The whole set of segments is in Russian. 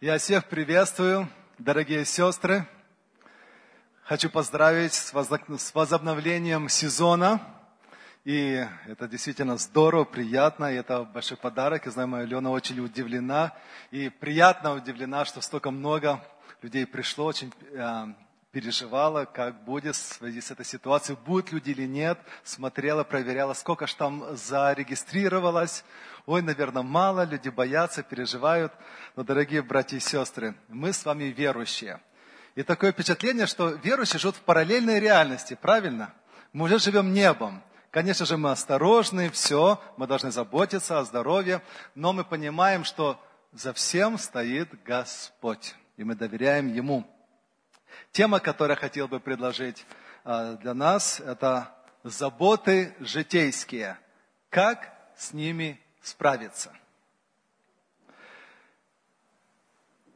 Я всех приветствую, дорогие сестры. Хочу поздравить с возобновлением сезона. И это действительно здорово, приятно, и это большой подарок. Я знаю, моя Алена очень удивлена. И приятно удивлена, что столько много людей пришло, очень э, переживала, как будет в связи с этой ситуацией, будут люди или нет, смотрела, проверяла, сколько ж там зарегистрировалось. Ой, наверное, мало, люди боятся, переживают. Но, дорогие братья и сестры, мы с вами верующие. И такое впечатление, что верующие живут в параллельной реальности, правильно? Мы уже живем небом. Конечно же, мы осторожны, все, мы должны заботиться о здоровье, но мы понимаем, что за всем стоит Господь, и мы доверяем Ему. Тема, которую я хотел бы предложить а, для нас, это заботы житейские. Как с ними справиться?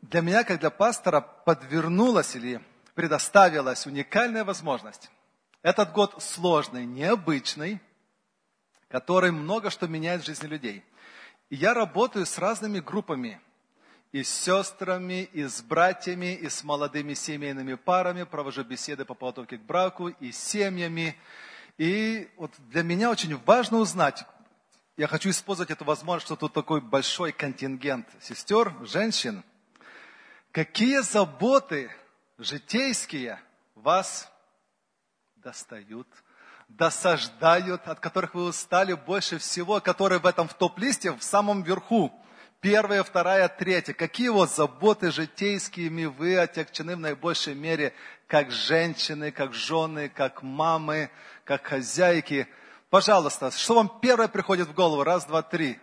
Для меня, как для пастора, подвернулась или предоставилась уникальная возможность. Этот год сложный, необычный, который много что меняет в жизни людей. И я работаю с разными группами – и с сестрами, и с братьями, и с молодыми семейными парами, провожу беседы по подготовке к браку, и с семьями. И вот для меня очень важно узнать, я хочу использовать эту возможность, что тут такой большой контингент сестер, женщин, какие заботы житейские вас достают, досаждают, от которых вы устали больше всего, которые в этом в топ-листе в самом верху – Первая, вторая, третья. Какие вот заботы житейскими вы отягчены в наибольшей мере, как женщины, как жены, как мамы, как хозяйки? Пожалуйста, что вам первое приходит в голову? Раз, два, три.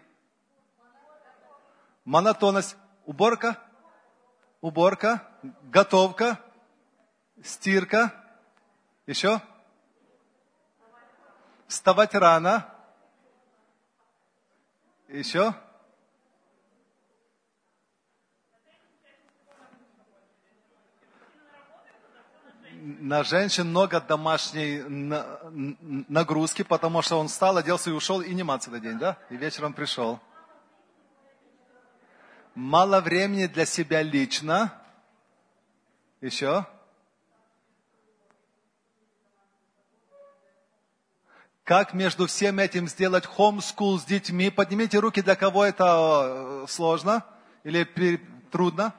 Монотонность. Уборка? Уборка. Готовка. Стирка. Еще? Вставать рано. Еще? На женщин много домашней нагрузки, потому что он встал, оделся и ушел, и нема целый день, да? И вечером пришел. Мало времени для себя лично. Еще? Как между всем этим сделать homeschool с детьми? Поднимите руки, для кого это э, сложно или трудно?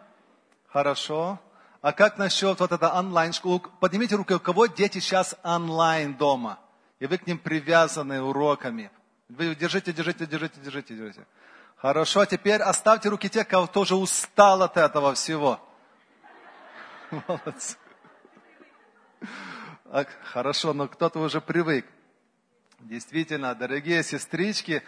Хорошо. А как насчет вот это онлайн-школы? Поднимите руки, у кого дети сейчас онлайн дома? И вы к ним привязаны уроками. Вы держите, держите, держите, держите, держите. Хорошо, теперь оставьте руки тех, кого тоже устал от этого всего. Молодцы. Хорошо, но кто-то уже привык. Действительно, дорогие сестрички,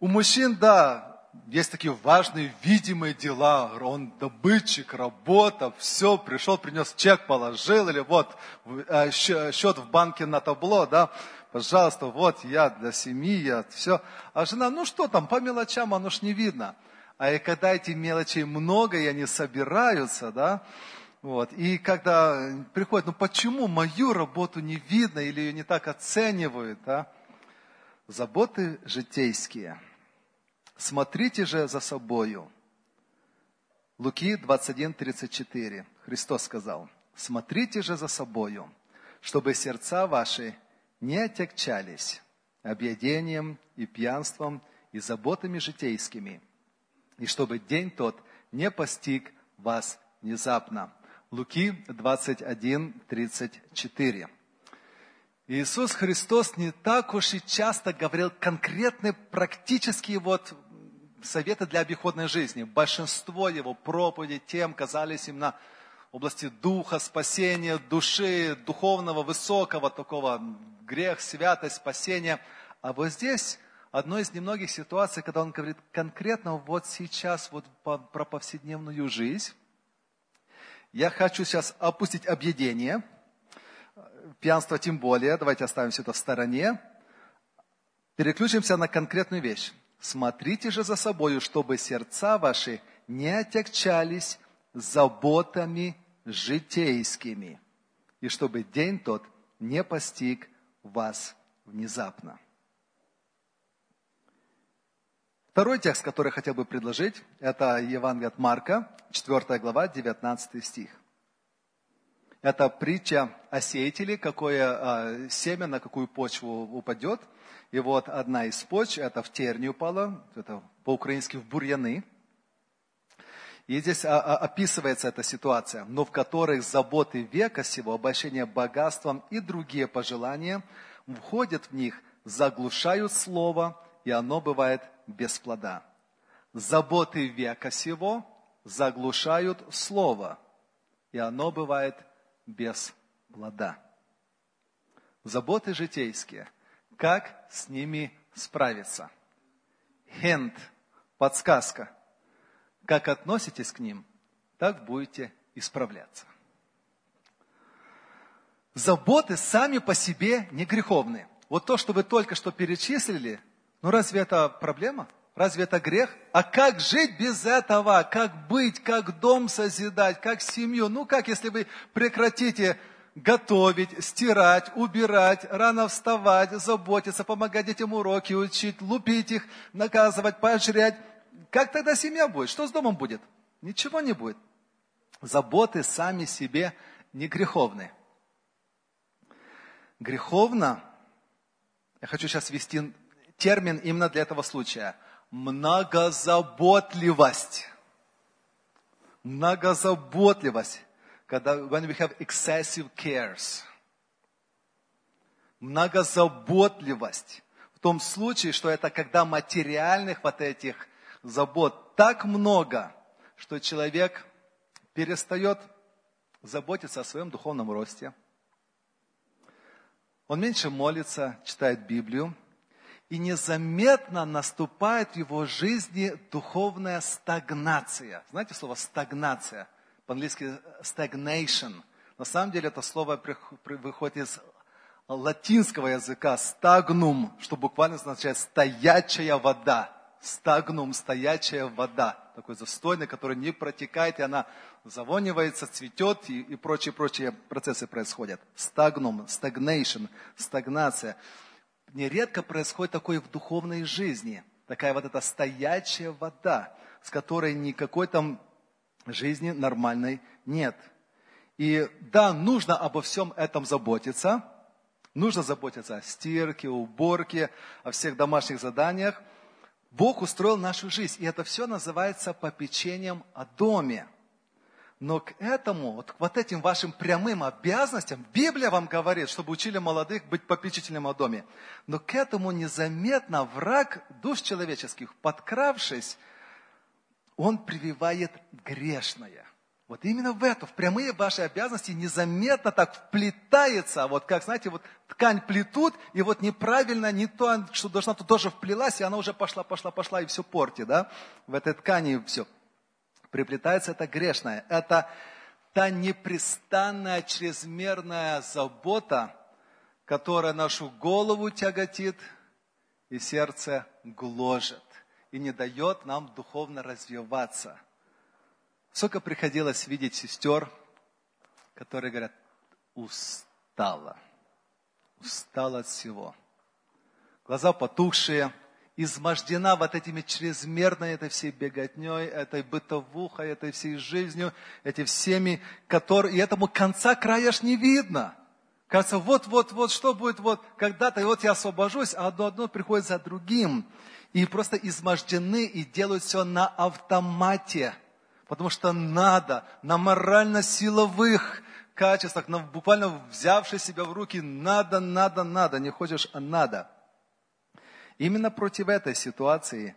у мужчин, да, есть такие важные, видимые дела. Он добытчик, работа, все, пришел, принес чек, положил, или вот э, счет в банке на табло, да, пожалуйста, вот я для семьи, я все. А жена, ну что там, по мелочам, оно ж не видно. А и когда эти мелочи много, и они собираются, да, вот, и когда приходят, ну почему мою работу не видно или ее не так оценивают, да? Заботы житейские – Смотрите же за собою. Луки 21, 34. Христос сказал, смотрите же за собою, чтобы сердца ваши не отягчались объедением и пьянством и заботами житейскими, и чтобы день тот не постиг вас внезапно. Луки 21, 34. Иисус Христос не так уж и часто говорил конкретные практические вот советы для обиходной жизни. Большинство его проповедей тем казались именно области духа, спасения, души, духовного, высокого такого, грех, святость, спасение. А вот здесь одно из немногих ситуаций, когда он говорит конкретно вот сейчас вот про повседневную жизнь. Я хочу сейчас опустить объедение, пьянство тем более, давайте оставим все это в стороне. Переключимся на конкретную вещь. Смотрите же за собою, чтобы сердца ваши не отягчались заботами житейскими, и чтобы день тот не постиг вас внезапно. Второй текст, который хотел бы предложить, это Евангелие от Марка, 4 глава, 19 стих. Это притча о сеятеле, какое а, семя на какую почву упадет. И вот одна из почв, это в тернию упала, это по-украински в бурьяны. И здесь а, а, описывается эта ситуация, но в которых заботы века сего, обольщение богатством и другие пожелания входят в них, заглушают слово, и оно бывает без плода. Заботы века сего заглушают слово, и оно бывает без плода. Заботы житейские. Как с ними справиться? Хент, подсказка. Как относитесь к ним, так будете исправляться. Заботы сами по себе не греховны. Вот то, что вы только что перечислили, ну разве это проблема? Разве это грех? А как жить без этого? Как быть? Как дом созидать? Как семью? Ну как, если вы прекратите готовить, стирать, убирать, рано вставать, заботиться, помогать детям уроки учить, лупить их, наказывать, поощрять. Как тогда семья будет? Что с домом будет? Ничего не будет. Заботы сами себе не греховны. Греховно, я хочу сейчас ввести термин именно для этого случая – многозаботливость. Многозаботливость. Когда, when we have excessive cares. Многозаботливость. В том случае, что это когда материальных вот этих забот так много, что человек перестает заботиться о своем духовном росте. Он меньше молится, читает Библию, и незаметно наступает в его жизни духовная стагнация. Знаете слово стагнация? По-английски stagnation. На самом деле это слово выходит из латинского языка стагнум, что буквально означает стоячая вода. Стагнум, стоячая вода. Такой застойный, который не протекает, и она завонивается, цветет, и, и прочие-прочие процессы происходят. Стагнум, stagnation, стагнация нередко происходит такое в духовной жизни. Такая вот эта стоячая вода, с которой никакой там жизни нормальной нет. И да, нужно обо всем этом заботиться. Нужно заботиться о стирке, уборке, о всех домашних заданиях. Бог устроил нашу жизнь, и это все называется попечением о доме. Но к этому, вот к вот этим вашим прямым обязанностям, Библия вам говорит, чтобы учили молодых быть попечителем о доме. Но к этому незаметно враг душ человеческих, подкравшись, он прививает грешное. Вот именно в это, в прямые ваши обязанности незаметно так вплетается, вот как, знаете, вот ткань плетут, и вот неправильно, не то, что должна, то тоже вплелась, и она уже пошла, пошла, пошла, и все портит, да, в этой ткани все приплетается это грешное. Это та непрестанная, чрезмерная забота, которая нашу голову тяготит и сердце гложет и не дает нам духовно развиваться. Сколько приходилось видеть сестер, которые говорят, устала, устала от всего. Глаза потухшие – измождена вот этими чрезмерной этой всей беготней, этой бытовухой, этой всей жизнью, эти всеми, которые, и этому конца края ж не видно. Кажется, вот-вот-вот, что будет, вот, когда-то, и вот я освобожусь, а одно-одно приходит за другим. И просто измождены и делают все на автомате. Потому что надо, на морально-силовых качествах, на, буквально взявши себя в руки, надо, надо, надо. Не хочешь, а надо. Именно против этой ситуации,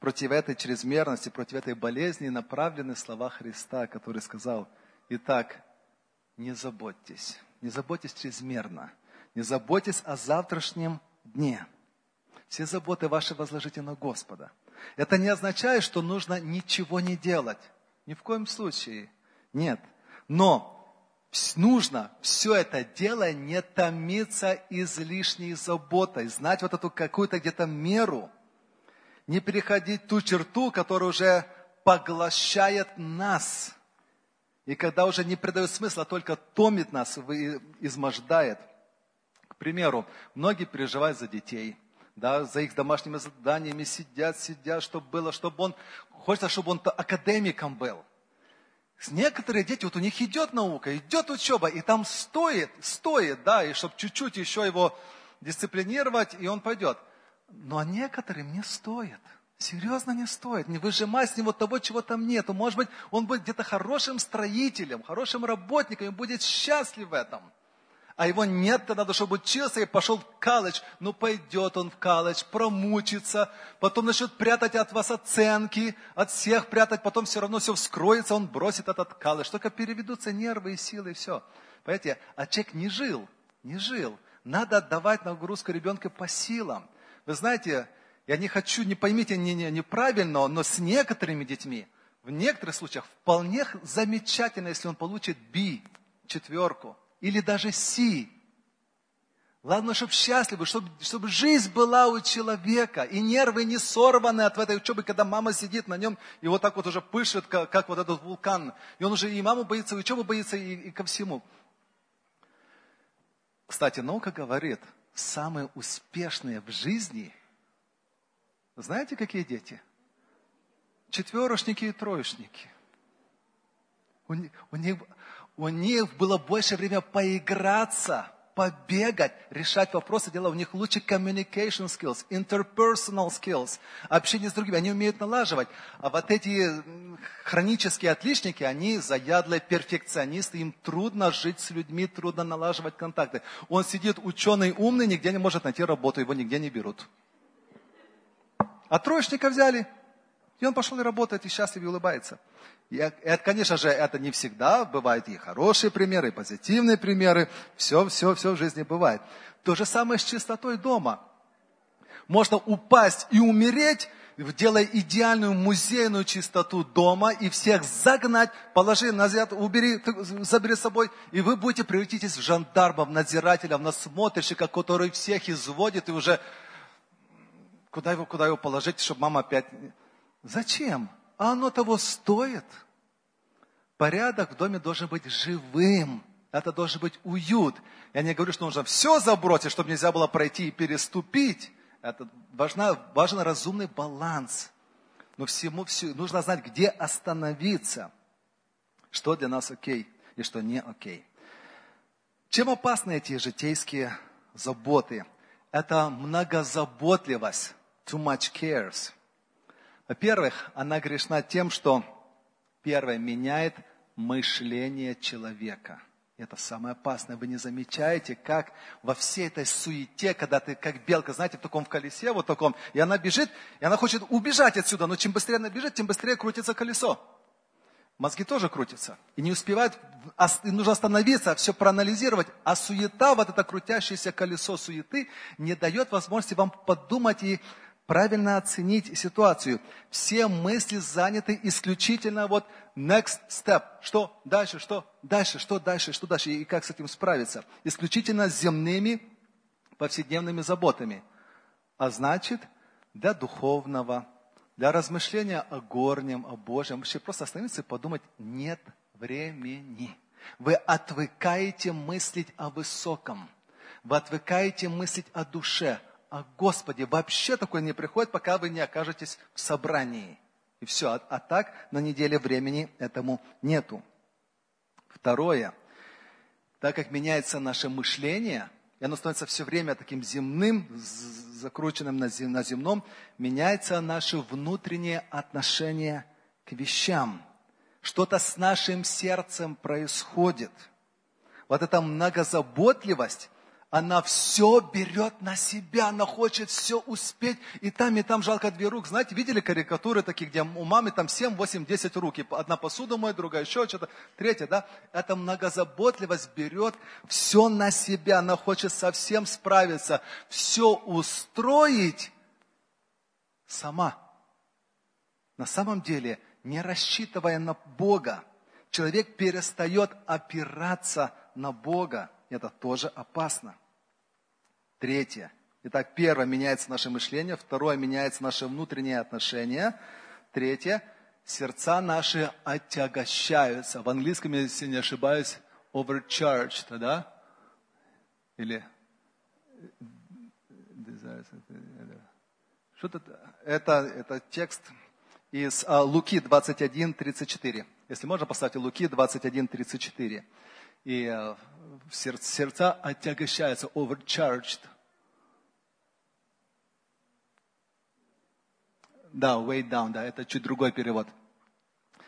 против этой чрезмерности, против этой болезни направлены слова Христа, который сказал, итак, не заботьтесь, не заботьтесь чрезмерно, не заботьтесь о завтрашнем дне. Все заботы ваши возложите на Господа. Это не означает, что нужно ничего не делать. Ни в коем случае. Нет. Но нужно все это дело не томиться излишней заботой, знать вот эту какую-то где-то меру, не переходить ту черту, которая уже поглощает нас. И когда уже не придает смысла, а только томит нас, измождает. К примеру, многие переживают за детей, да, за их домашними заданиями сидят, сидят, чтобы было, чтобы он, хочется, чтобы он академиком был. Некоторые дети, вот у них идет наука, идет учеба, и там стоит, стоит, да, и чтобы чуть-чуть еще его дисциплинировать, и он пойдет. Но некоторым не стоит. Серьезно не стоит. Не выжимай с него того, чего там нету. Может быть, он будет где-то хорошим строителем, хорошим работником и будет счастлив в этом. А его нет, тогда надо, чтобы учился и пошел в колледж. Ну, пойдет он в колледж, промучится, потом начнет прятать от вас оценки, от всех прятать, потом все равно все вскроется, он бросит этот колледж. Только переведутся нервы и силы, и все. Понимаете, а человек не жил, не жил. Надо отдавать нагрузку ребенка по силам. Вы знаете, я не хочу, не поймите не, не, неправильно, но с некоторыми детьми, в некоторых случаях вполне замечательно, если он получит B, четверку, или даже Си. Главное, чтобы счастливы, чтобы, чтобы жизнь была у человека, и нервы не сорваны от этой учебы, когда мама сидит на нем и вот так вот уже пышет, как, как вот этот вулкан. И он уже и маму боится, и учебу боится, и, и ко всему. Кстати, наука говорит, самые успешные в жизни, знаете, какие дети? Четверошники и троечники. У них, у них, у них было больше времени поиграться, побегать, решать вопросы. Дело у них лучше communication skills, interpersonal skills, общение с другими. Они умеют налаживать. А вот эти хронические отличники, они заядлые перфекционисты. Им трудно жить с людьми, трудно налаживать контакты. Он сидит ученый, умный, нигде не может найти работу, его нигде не берут. А троечника взяли, и он пошел и работает, и счастлив, и улыбается. И это, конечно же, это не всегда. Бывают и хорошие примеры, и позитивные примеры. Все, все, все в жизни бывает. То же самое с чистотой дома. Можно упасть и умереть, делая идеальную музейную чистоту дома и всех загнать, положи назад, убери, забери с собой, и вы будете превратитесь в жандармов, надзирателя, в насмотрщика, который всех изводит и уже куда его, куда его положить, чтобы мама опять... Зачем? А оно того стоит. Порядок в доме должен быть живым. Это должен быть уют. Я не говорю, что нужно все забросить, чтобы нельзя было пройти и переступить. Это важна, важен разумный баланс. Но всему все, нужно знать, где остановиться. Что для нас окей и что не окей. Чем опасны эти житейские заботы? Это многозаботливость. Too much cares. Во-первых, она грешна тем, что, первое, меняет мышление человека. Это самое опасное. Вы не замечаете, как во всей этой суете, когда ты как белка, знаете, в таком в колесе, вот таком, и она бежит, и она хочет убежать отсюда, но чем быстрее она бежит, тем быстрее крутится колесо. Мозги тоже крутятся. И не успевают, и нужно остановиться, все проанализировать. А суета, вот это крутящееся колесо суеты, не дает возможности вам подумать и правильно оценить ситуацию. Все мысли заняты исключительно вот next step. Что дальше, что дальше, что дальше, что дальше, и как с этим справиться. Исключительно земными повседневными заботами. А значит, для духовного, для размышления о горнем, о Божьем, вообще просто остановиться и подумать, нет времени. Вы отвыкаете мыслить о высоком. Вы отвыкаете мыслить о душе, о Господе вообще такое не приходит, пока вы не окажетесь в собрании. И все. А, а так на неделе времени этому нету. Второе. Так как меняется наше мышление, и оно становится все время таким земным, закрученным на земном, меняется наше внутреннее отношение к вещам. Что-то с нашим сердцем происходит. Вот эта многозаботливость, она все берет на себя, она хочет все успеть. И там, и там жалко две рук. Знаете, видели карикатуры такие, где у мамы там 7, 8, 10 рук. Одна посуда моя, другая еще что-то. Третья, да? Эта многозаботливость берет все на себя. Она хочет совсем справиться, все устроить сама. На самом деле, не рассчитывая на Бога, человек перестает опираться на Бога. Это тоже опасно. Третье. Итак, первое, меняется наше мышление. Второе, меняется наше внутреннее отношение. Третье, сердца наши отягощаются. В английском, если не ошибаюсь, overcharged, да? Или Что это? Это, это текст из а, Луки 21, 34. Если можно, поставьте Луки 21, 34. И а, сердца, отягощаются, overcharged. Да, way down, да, это чуть другой перевод.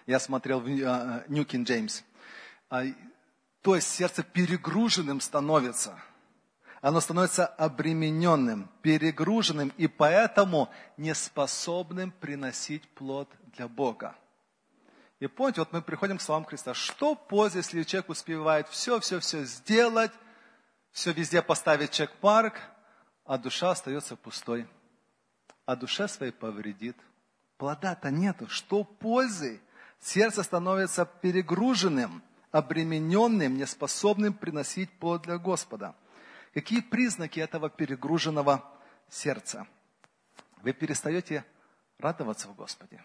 Я смотрел в uh, New. Uh, то есть сердце перегруженным становится. Оно становится обремененным, перегруженным и поэтому неспособным приносить плод для Бога. И помните, вот мы приходим к словам Христа. Что пользы, если человек успевает все, все, все сделать, все везде поставить чек-марк, а душа остается пустой? а душе своей повредит. Плода-то нету. Что пользы? Сердце становится перегруженным, обремененным, неспособным приносить плод для Господа. Какие признаки этого перегруженного сердца? Вы перестаете радоваться в Господе.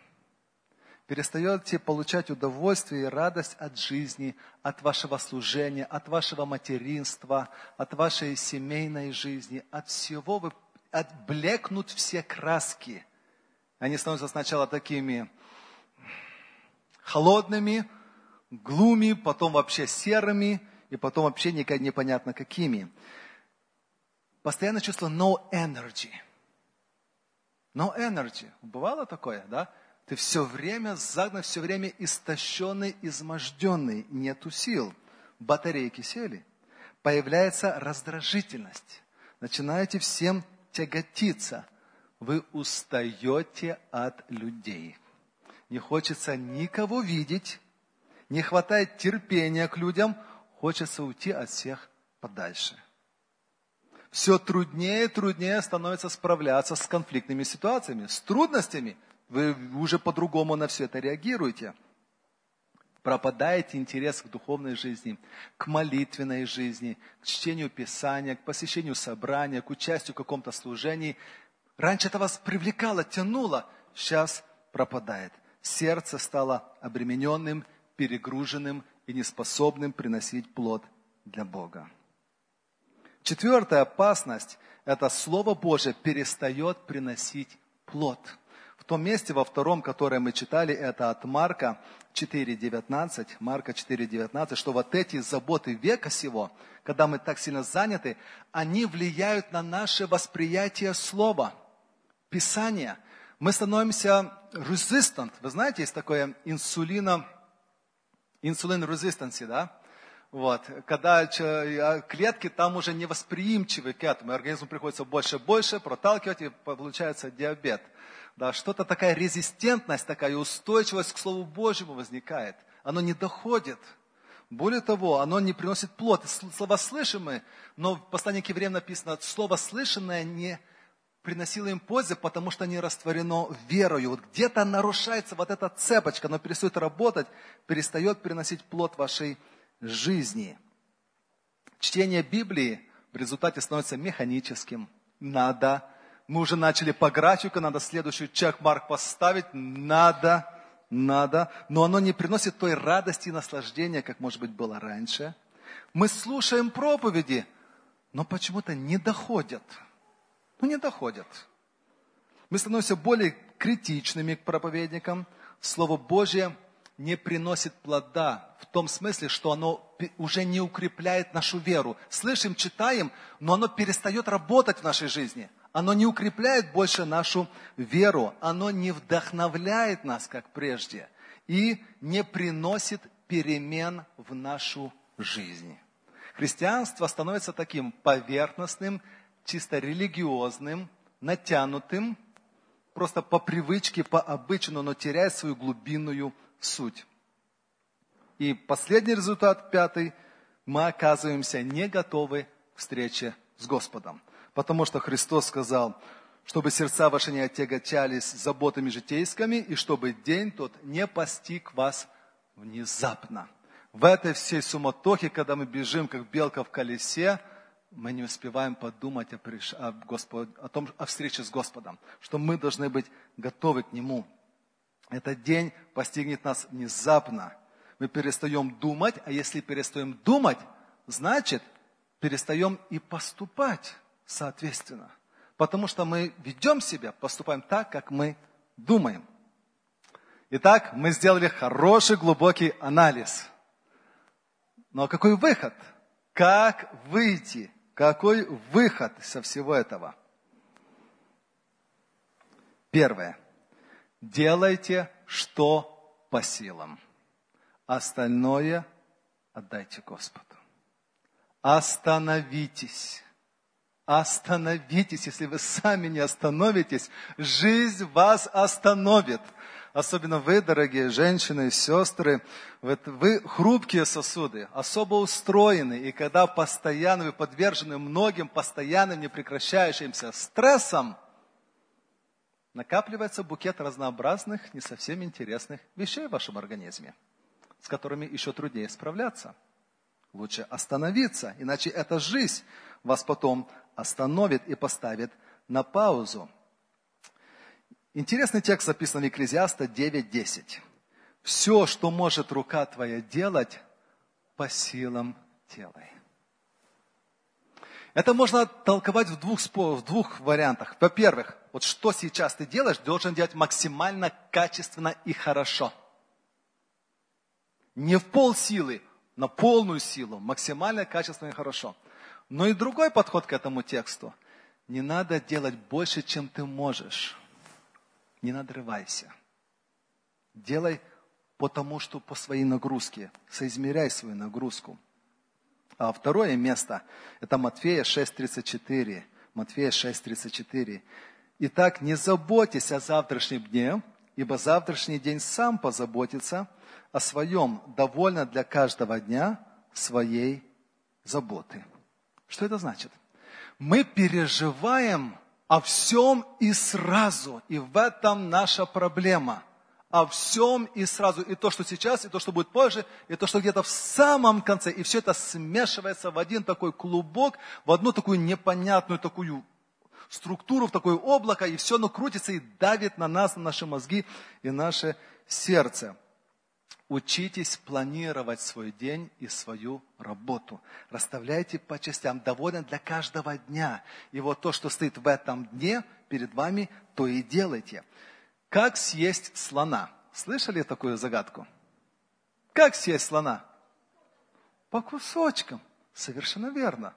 Перестаете получать удовольствие и радость от жизни, от вашего служения, от вашего материнства, от вашей семейной жизни, от всего вы отблекнут все краски. Они становятся сначала такими холодными, глуми, потом вообще серыми, и потом вообще непонятно какими. Постоянно чувство no energy. No energy. Бывало такое, да? Ты все время загнан, все время истощенный, изможденный, нету сил. Батарейки сели. Появляется раздражительность. Начинаете всем тяготиться. Вы устаете от людей. Не хочется никого видеть, не хватает терпения к людям, хочется уйти от всех подальше. Все труднее и труднее становится справляться с конфликтными ситуациями, с трудностями. Вы уже по-другому на все это реагируете пропадает интерес к духовной жизни, к молитвенной жизни, к чтению Писания, к посещению собрания, к участию в каком-то служении. Раньше это вас привлекало, тянуло, сейчас пропадает. Сердце стало обремененным, перегруженным и неспособным приносить плод для Бога. Четвертая опасность – это Слово Божие перестает приносить плод – в том месте, во втором, которое мы читали, это от Марка 4.19, Марка 4.19, что вот эти заботы века сего, когда мы так сильно заняты, они влияют на наше восприятие слова, Писания. Мы становимся resistant. Вы знаете, есть такое инсулина, инсулин resistance, да? Вот. Когда а, клетки там уже невосприимчивы к этому, организму приходится больше и больше проталкивать, и получается диабет да, что-то такая резистентность, такая устойчивость к Слову Божьему возникает. Оно не доходит. Более того, оно не приносит плод. Слова слышимые, но в послании к евреям написано, слово слышанное не приносило им пользы, потому что не растворено верою. Вот где-то нарушается вот эта цепочка, оно перестает работать, перестает приносить плод вашей жизни. Чтение Библии в результате становится механическим. Надо мы уже начали по графику, надо следующий чек-марк поставить, надо, надо, но оно не приносит той радости и наслаждения, как, может быть, было раньше. Мы слушаем проповеди, но почему-то не доходят. Ну, не доходят. Мы становимся более критичными к проповедникам. Слово Божье не приносит плода в том смысле, что оно уже не укрепляет нашу веру. Слышим, читаем, но оно перестает работать в нашей жизни – оно не укрепляет больше нашу веру, оно не вдохновляет нас, как прежде, и не приносит перемен в нашу жизнь. Христианство становится таким поверхностным, чисто религиозным, натянутым, просто по привычке, по обычаю, но теряет свою глубинную суть. И последний результат, пятый, мы оказываемся не готовы к встрече с Господом. Потому что Христос сказал, чтобы сердца ваши не отяготялись заботами житейскими, и чтобы день тот не постиг вас внезапно. В этой всей суматохе, когда мы бежим, как белка в колесе, мы не успеваем подумать о, приш... о, Господ... о, том, о встрече с Господом, что мы должны быть готовы к Нему. Этот день постигнет нас внезапно. Мы перестаем думать, а если перестаем думать, значит, перестаем и поступать соответственно. Потому что мы ведем себя, поступаем так, как мы думаем. Итак, мы сделали хороший глубокий анализ. Но какой выход? Как выйти? Какой выход со всего этого? Первое. Делайте, что по силам. Остальное отдайте Господу. Остановитесь. Остановитесь, если вы сами не остановитесь, жизнь вас остановит. Особенно вы, дорогие женщины и сестры, вы хрупкие сосуды, особо устроены, и когда постоянно вы подвержены многим постоянным непрекращающимся стрессам, накапливается букет разнообразных, не совсем интересных вещей в вашем организме, с которыми еще труднее справляться. Лучше остановиться, иначе эта жизнь вас потом остановит и поставит на паузу. Интересный текст записан в Екклезиаста 9.10. Все, что может рука твоя делать, по силам делай. Это можно толковать в двух, в двух вариантах. Во-первых, вот что сейчас ты делаешь, должен делать максимально качественно и хорошо. Не в пол силы, на полную силу, максимально качественно и хорошо. Но и другой подход к этому тексту. Не надо делать больше, чем ты можешь. Не надрывайся. Делай потому, что по своей нагрузке. Соизмеряй свою нагрузку. А второе место – это Матфея 6.34. Матфея 6.34. Итак, не заботьтесь о завтрашнем дне, ибо завтрашний день сам позаботится о своем, довольно для каждого дня своей заботы. Что это значит? Мы переживаем о всем и сразу, и в этом наша проблема. О всем и сразу. И то, что сейчас, и то, что будет позже, и то, что где-то в самом конце. И все это смешивается в один такой клубок, в одну такую непонятную такую структуру, в такое облако, и все оно крутится и давит на нас, на наши мозги и наше сердце. Учитесь планировать свой день и свою работу. Расставляйте по частям, довольно для каждого дня. И вот то, что стоит в этом дне перед вами, то и делайте. Как съесть слона? Слышали такую загадку? Как съесть слона? По кусочкам. Совершенно верно.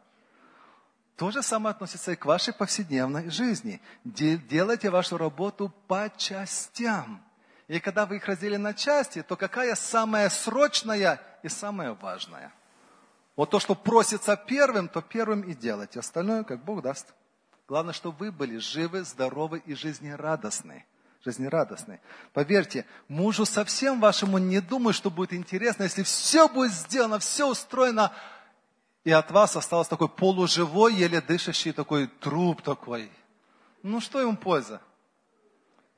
То же самое относится и к вашей повседневной жизни. Делайте вашу работу по частям. И когда вы их разделили на части, то какая самая срочная и самая важная? Вот то, что просится первым, то первым и делайте. Остальное, как Бог даст. Главное, чтобы вы были живы, здоровы и жизнерадостны. Жизнерадостны. Поверьте, мужу совсем вашему не думаю, что будет интересно, если все будет сделано, все устроено, и от вас остался такой полуживой, еле дышащий такой труп такой. Ну что ему польза?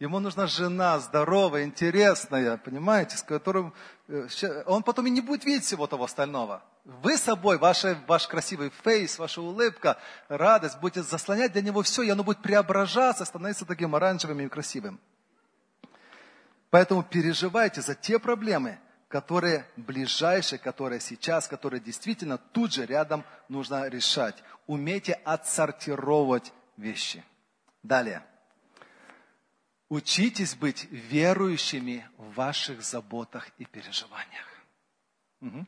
Ему нужна жена здоровая, интересная, понимаете, с которым э, он потом и не будет видеть всего того остального. Вы собой, ваша, ваш красивый фейс, ваша улыбка, радость будете заслонять для него все, и оно будет преображаться, становиться таким оранжевым и красивым. Поэтому переживайте за те проблемы, которые ближайшие, которые сейчас, которые действительно тут же рядом нужно решать. Умейте отсортировать вещи. Далее. Учитесь быть верующими в ваших заботах и переживаниях. Угу.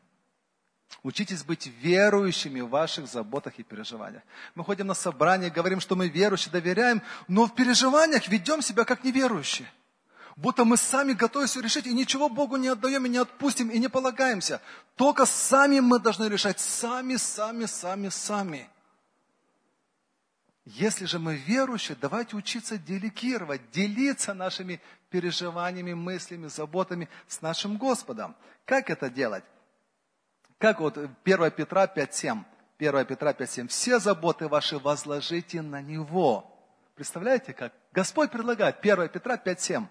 Учитесь быть верующими в ваших заботах и переживаниях. Мы ходим на собрания, говорим, что мы верующие, доверяем, но в переживаниях ведем себя как неверующие. Будто мы сами готовы все решить, и ничего Богу не отдаем, и не отпустим, и не полагаемся. Только сами мы должны решать. Сами, сами, сами, сами. Если же мы верующие, давайте учиться делегировать, делиться нашими переживаниями, мыслями, заботами с нашим Господом. Как это делать? Как вот 1 Петра 5.7. 1 Петра 5.7. Все заботы ваши возложите на Него. Представляете, как? Господь предлагает 1 Петра 5.7.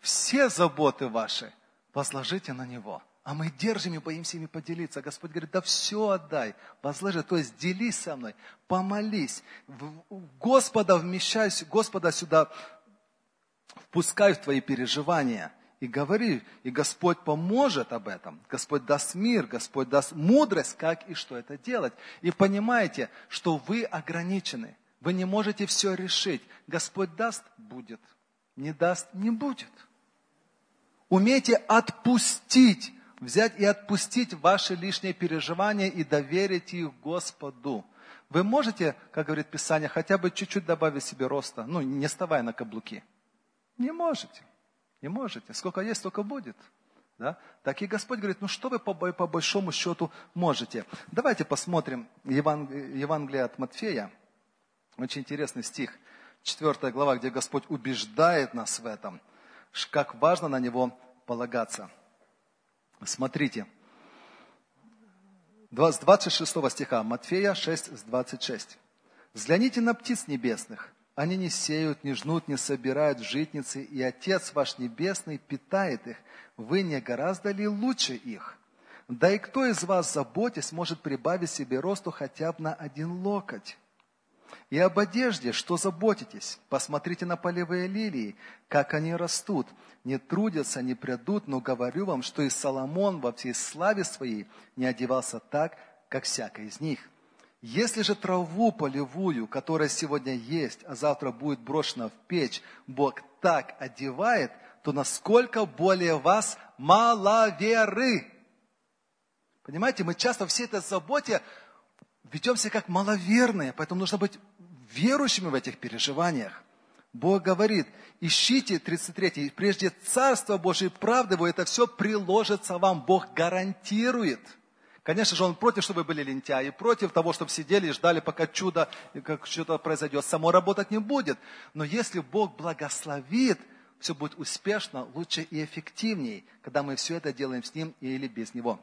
Все заботы ваши возложите на Него. А мы держим и боимся ими поделиться. Господь говорит, да все отдай, возложи, то есть делись со мной, помолись. Господа вмещайся, Господа сюда впускай в твои переживания и говори, и Господь поможет об этом. Господь даст мир, Господь даст мудрость, как и что это делать. И понимаете, что вы ограничены. Вы не можете все решить. Господь даст – будет. Не даст – не будет. Умейте отпустить, взять и отпустить ваши лишние переживания и доверить их Господу. Вы можете, как говорит Писание, хотя бы чуть-чуть добавить себе роста, ну, не вставая на каблуки. Не можете. Не можете. Сколько есть, столько будет. Да? Так и Господь говорит, ну что вы по, по большому счету можете? Давайте посмотрим Евангелие, от Матфея. Очень интересный стих, 4 глава, где Господь убеждает нас в этом, как важно на Него полагаться. Смотрите, с 26 стиха, Матфея 6, с 26. «Взгляните на птиц небесных. Они не сеют, не жнут, не собирают житницы, и Отец ваш Небесный питает их. Вы не гораздо ли лучше их? Да и кто из вас, заботясь, может прибавить себе росту хотя бы на один локоть? И об одежде, что заботитесь? Посмотрите на полевые лилии, как они растут. Не трудятся, не придут, но говорю вам, что и Соломон во всей славе своей не одевался так, как всякий из них. Если же траву полевую, которая сегодня есть, а завтра будет брошена в печь, Бог так одевает, то насколько более вас маловеры. Понимаете, мы часто все этой заботе ведемся как маловерные, поэтому нужно быть верующими в этих переживаниях. Бог говорит, ищите, 33, прежде Царство Божие правды Его, это все приложится вам. Бог гарантирует – Конечно же, он против, чтобы вы были лентяи, против того, чтобы сидели и ждали, пока чудо, как что-то произойдет. Само работать не будет. Но если Бог благословит, все будет успешно, лучше и эффективнее, когда мы все это делаем с Ним или без Него.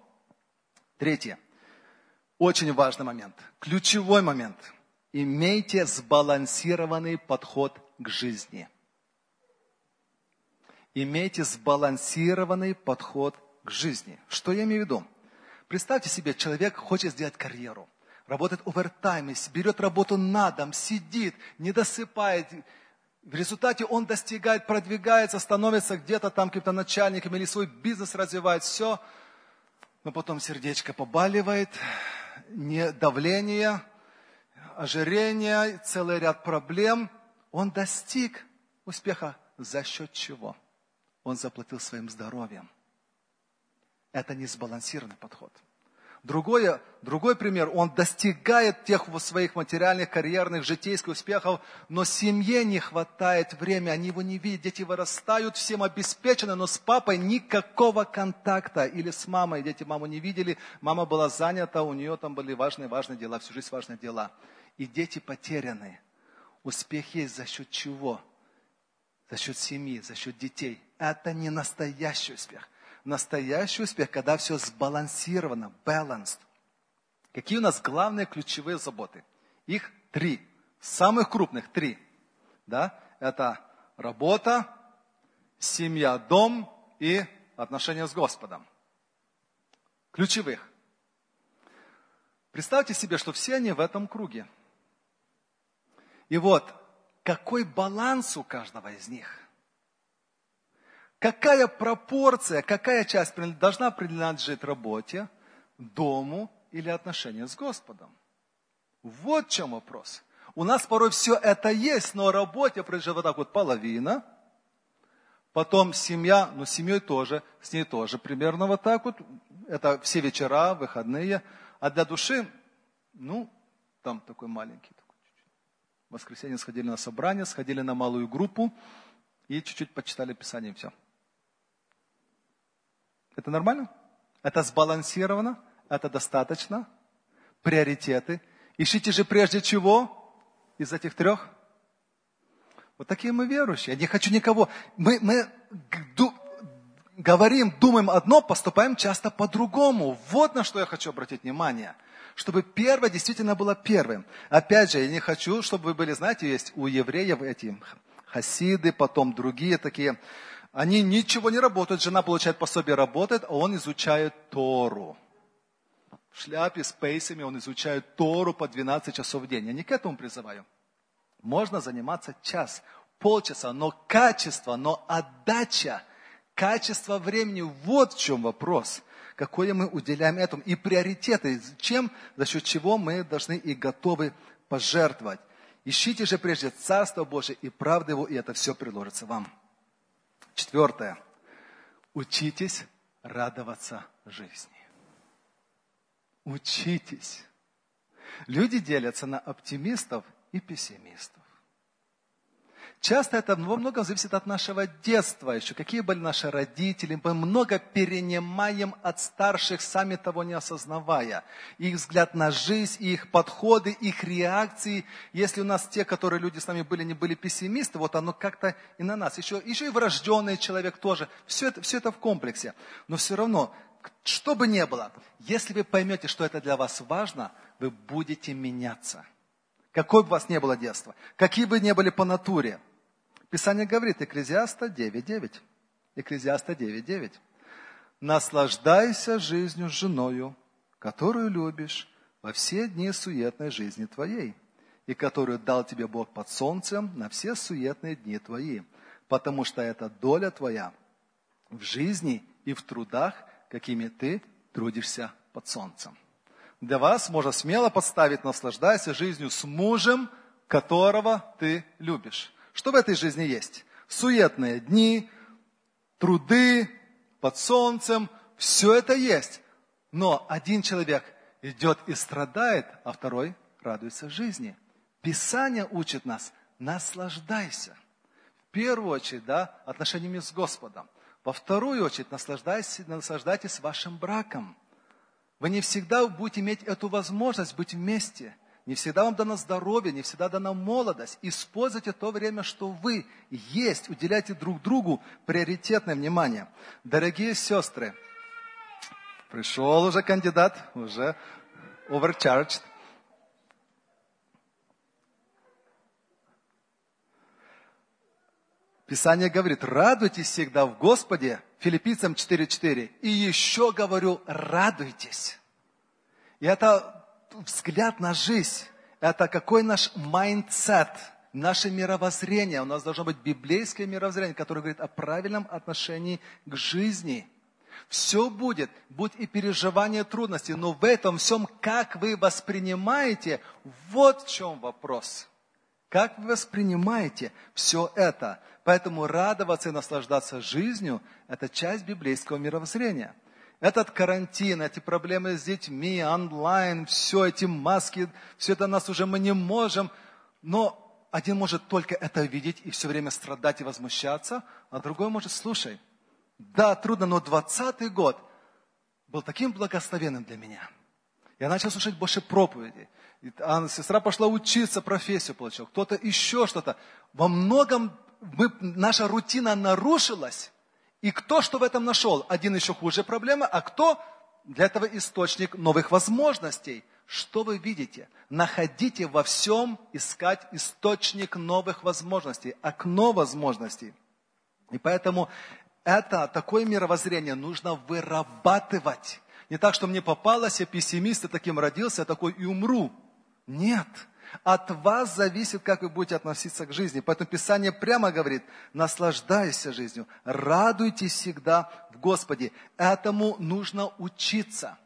Третье. Очень важный момент. Ключевой момент. Имейте сбалансированный подход к жизни. Имейте сбалансированный подход к жизни. Что я имею в виду? Представьте себе, человек хочет сделать карьеру, работает овертайм, берет работу на дом, сидит, не досыпает. В результате он достигает, продвигается, становится где-то там каким-то начальником или свой бизнес развивает, все. Но потом сердечко побаливает, не давление, ожирение, целый ряд проблем. Он достиг успеха за счет чего? Он заплатил своим здоровьем. Это не сбалансированный подход. Другое, другой пример, он достигает тех своих материальных, карьерных, житейских успехов, но семье не хватает времени, они его не видят, дети вырастают, всем обеспечены, но с папой никакого контакта, или с мамой, дети маму не видели, мама была занята, у нее там были важные-важные дела, всю жизнь важные дела. И дети потеряны. Успех есть за счет чего? За счет семьи, за счет детей. Это не настоящий успех настоящий успех, когда все сбалансировано, balanced. Какие у нас главные ключевые заботы? Их три. Самых крупных три. Да? Это работа, семья, дом и отношения с Господом. Ключевых. Представьте себе, что все они в этом круге. И вот, какой баланс у каждого из них? Какая пропорция, какая часть должна принадлежать работе, дому или отношениям с Господом. Вот в чем вопрос. У нас порой все это есть, но работе принадлежит вот так вот половина, потом семья, ну семьей тоже, с ней тоже примерно вот так вот, это все вечера, выходные, а для души, ну, там такой маленький. В воскресенье сходили на собрание, сходили на малую группу и чуть-чуть почитали Писание, и все. Это нормально? Это сбалансировано? Это достаточно? Приоритеты. Ищите же прежде чего из этих трех? Вот такие мы верующие. Я не хочу никого. Мы, мы ду, говорим, думаем одно, поступаем часто по-другому. Вот на что я хочу обратить внимание. Чтобы первое действительно было первым. Опять же, я не хочу, чтобы вы были, знаете, есть у евреев эти хасиды, потом другие такие они ничего не работают, жена получает пособие, работает, а он изучает Тору. В шляпе с пейсами он изучает Тору по 12 часов в день. Я не к этому призываю. Можно заниматься час, полчаса, но качество, но отдача, качество времени, вот в чем вопрос. Какое мы уделяем этому. И приоритеты, чем, за счет чего мы должны и готовы пожертвовать. Ищите же прежде Царство Божие и правду Его, и это все предложится вам. Четвертое. Учитесь радоваться жизни. Учитесь. Люди делятся на оптимистов и пессимистов. Часто это во многом зависит от нашего детства еще, какие были наши родители. Мы много перенимаем от старших, сами того не осознавая. Их взгляд на жизнь, их подходы, их реакции. Если у нас те, которые люди с нами были, не были пессимисты, вот оно как-то и на нас. Еще, еще и врожденный человек тоже. Все это, все это в комплексе. Но все равно, что бы ни было, если вы поймете, что это для вас важно, вы будете меняться. Какое бы у вас ни было детство, какие бы ни были по натуре – Писание говорит, Экклезиаста 9.9. Экклезиаста 9.9. Наслаждайся жизнью с женою, которую любишь во все дни суетной жизни твоей, и которую дал тебе Бог под солнцем на все суетные дни твои, потому что это доля твоя в жизни и в трудах, какими ты трудишься под солнцем. Для вас можно смело подставить «наслаждайся жизнью с мужем, которого ты любишь». Что в этой жизни есть? Суетные дни, труды под солнцем, все это есть. Но один человек идет и страдает, а второй радуется жизни. Писание учит нас, наслаждайся. В первую очередь, да, отношениями с Господом. Во вторую очередь, наслаждайтесь, наслаждайтесь вашим браком. Вы не всегда будете иметь эту возможность быть вместе – не всегда вам дано здоровье, не всегда дана молодость. Используйте то время, что вы есть. Уделяйте друг другу приоритетное внимание. Дорогие сестры, пришел уже кандидат, уже overcharged. Писание говорит, радуйтесь всегда в Господе, филиппийцам 4.4. И еще говорю, радуйтесь. И это взгляд на жизнь, это какой наш mindset, наше мировоззрение. У нас должно быть библейское мировоззрение, которое говорит о правильном отношении к жизни. Все будет, будь и переживание трудностей, но в этом всем, как вы воспринимаете, вот в чем вопрос. Как вы воспринимаете все это? Поэтому радоваться и наслаждаться жизнью – это часть библейского мировоззрения – этот карантин, эти проблемы с детьми, онлайн, все эти маски, все это нас уже мы не можем. Но один может только это видеть и все время страдать и возмущаться, а другой может, слушай, да, трудно, но 20 год был таким благословенным для меня. Я начал слушать больше проповедей. А сестра пошла учиться, профессию получила, кто-то еще что-то. Во многом мы, наша рутина нарушилась, и кто что в этом нашел? Один еще хуже проблема, а кто для этого источник новых возможностей? Что вы видите? Находите во всем искать источник новых возможностей, окно возможностей. И поэтому это такое мировоззрение нужно вырабатывать. Не так, что мне попалось, я пессимист, и таким родился, я такой и умру. Нет. От вас зависит, как вы будете относиться к жизни. Поэтому Писание прямо говорит, наслаждайся жизнью, радуйтесь всегда в Господе. Этому нужно учиться.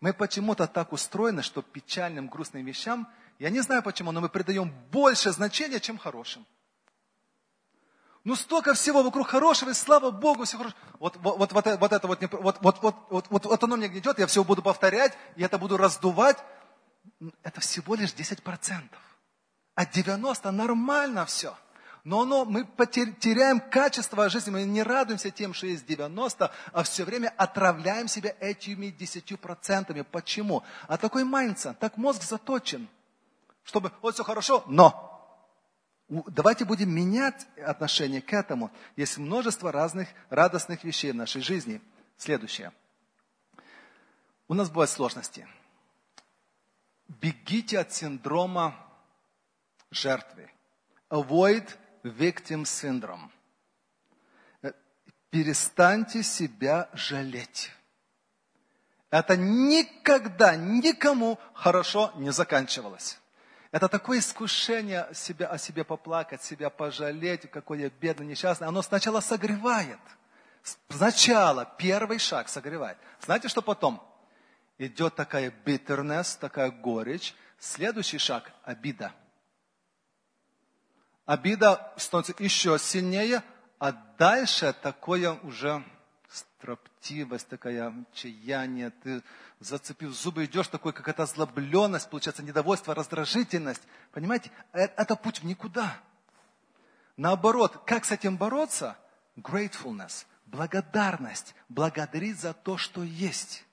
Мы почему-то так устроены, что печальным, грустным вещам, я не знаю почему, но мы придаем больше значения, чем хорошим. Ну, столько всего вокруг хорошего, и слава Богу, все хорошо. Вот, вот, вот, вот, это вот, вот, вот, вот, вот, вот оно мне гнетет, я все буду повторять, я это буду раздувать, это всего лишь 10%. А 90% нормально все. Но оно, мы теряем качество жизни, мы не радуемся тем, что есть 90, а все время отравляем себя этими 10%. Почему? А такой майнца, так мозг заточен, чтобы вот все хорошо, но давайте будем менять отношение к этому. Есть множество разных радостных вещей в нашей жизни. Следующее. У нас бывают сложности – бегите от синдрома жертвы. Avoid victim syndrome. Э, перестаньте себя жалеть. Это никогда никому хорошо не заканчивалось. Это такое искушение себя, о себе поплакать, себя пожалеть, какой я бедный, несчастный. Оно сначала согревает. Сначала первый шаг согревает. Знаете, что потом? Идет такая bitterness, такая горечь. Следующий шаг – обида. обида становится еще сильнее, а дальше такое уже строптивость, такая чаяние, ты зацепив зубы, идешь такой, как это озлобленность, получается недовольство, раздражительность. Понимаете, э, это путь в никуда. Наоборот, как с этим бороться? Gratefulness, благодарность, благодарить за то, что есть.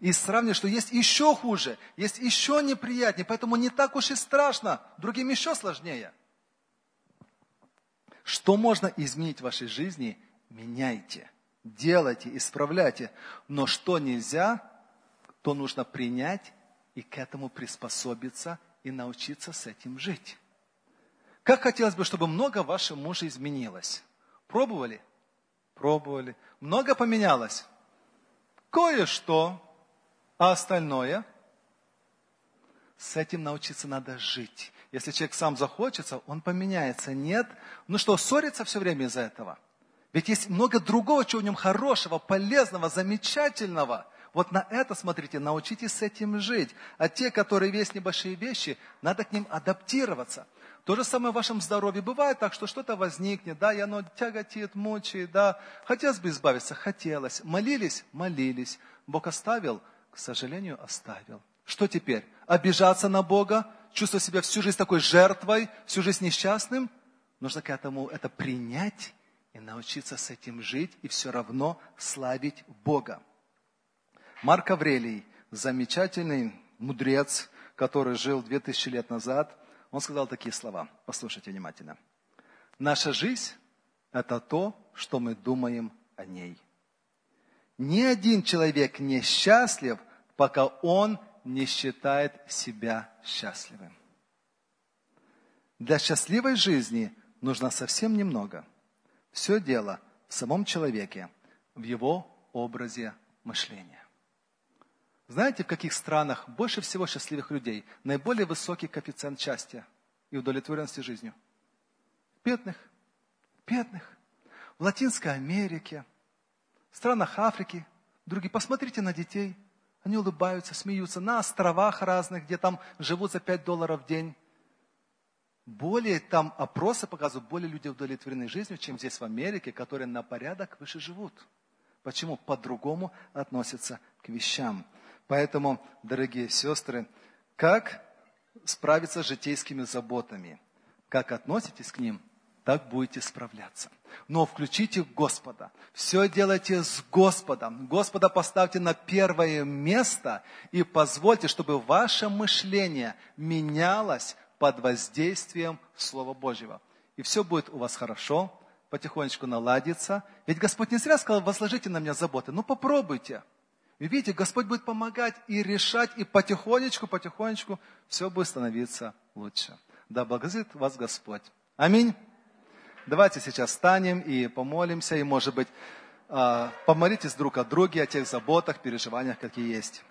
И сравнивать, что есть еще хуже, есть еще неприятнее, поэтому не так уж и страшно, другим еще сложнее. Что можно изменить в вашей жизни, меняйте, делайте, исправляйте. Но что нельзя, то нужно принять и к этому приспособиться и научиться с этим жить. Как хотелось бы, чтобы много вашего мужа изменилось. Пробовали? Пробовали. Много поменялось? Кое-что. А остальное? С этим научиться надо жить. Если человек сам захочется, он поменяется. Нет. Ну что, ссориться все время из-за этого? Ведь есть много другого, чего в нем хорошего, полезного, замечательного. Вот на это, смотрите, научитесь с этим жить. А те, которые весь небольшие вещи, надо к ним адаптироваться. То же самое в вашем здоровье. Бывает так, что что-то возникнет, да, и оно тяготит, мучает, да. Хотелось бы избавиться, хотелось. Молились, молились. Бог оставил, к сожалению, оставил. Что теперь? Обижаться на Бога? Чувствовать себя всю жизнь такой жертвой, всю жизнь несчастным? Нужно к этому это принять и научиться с этим жить и все равно славить Бога. Марк Аврелий, замечательный мудрец, который жил 2000 лет назад – он сказал такие слова. Послушайте внимательно. Наша жизнь – это то, что мы думаем о ней. Ни один человек не счастлив, пока он не считает себя счастливым. Для счастливой жизни нужно совсем немного. Все дело в самом человеке, в его образе мышления. Знаете, в каких странах больше всего счастливых людей? Наиболее высокий коэффициент счастья и удовлетворенности жизнью? Бедных. Бедных. В Латинской Америке, в странах Африки, другие. Посмотрите на детей. Они улыбаются, смеются. На островах разных, где там живут за 5 долларов в день. Более там опросы показывают, более люди удовлетворены жизнью, чем здесь в Америке, которые на порядок выше живут. Почему? По-другому относятся к вещам. Поэтому, дорогие сестры, как справиться с житейскими заботами? Как относитесь к ним, так будете справляться. Но включите Господа. Все делайте с Господом. Господа поставьте на первое место и позвольте, чтобы ваше мышление менялось под воздействием Слова Божьего. И все будет у вас хорошо, потихонечку наладится. Ведь Господь не зря сказал, возложите на меня заботы. Ну попробуйте. И видите, Господь будет помогать и решать, и потихонечку, потихонечку все будет становиться лучше. Да благословит вас Господь. Аминь. Давайте сейчас встанем и помолимся, и, может быть, а, помолитесь друг о друге, о тех заботах, переживаниях, какие есть.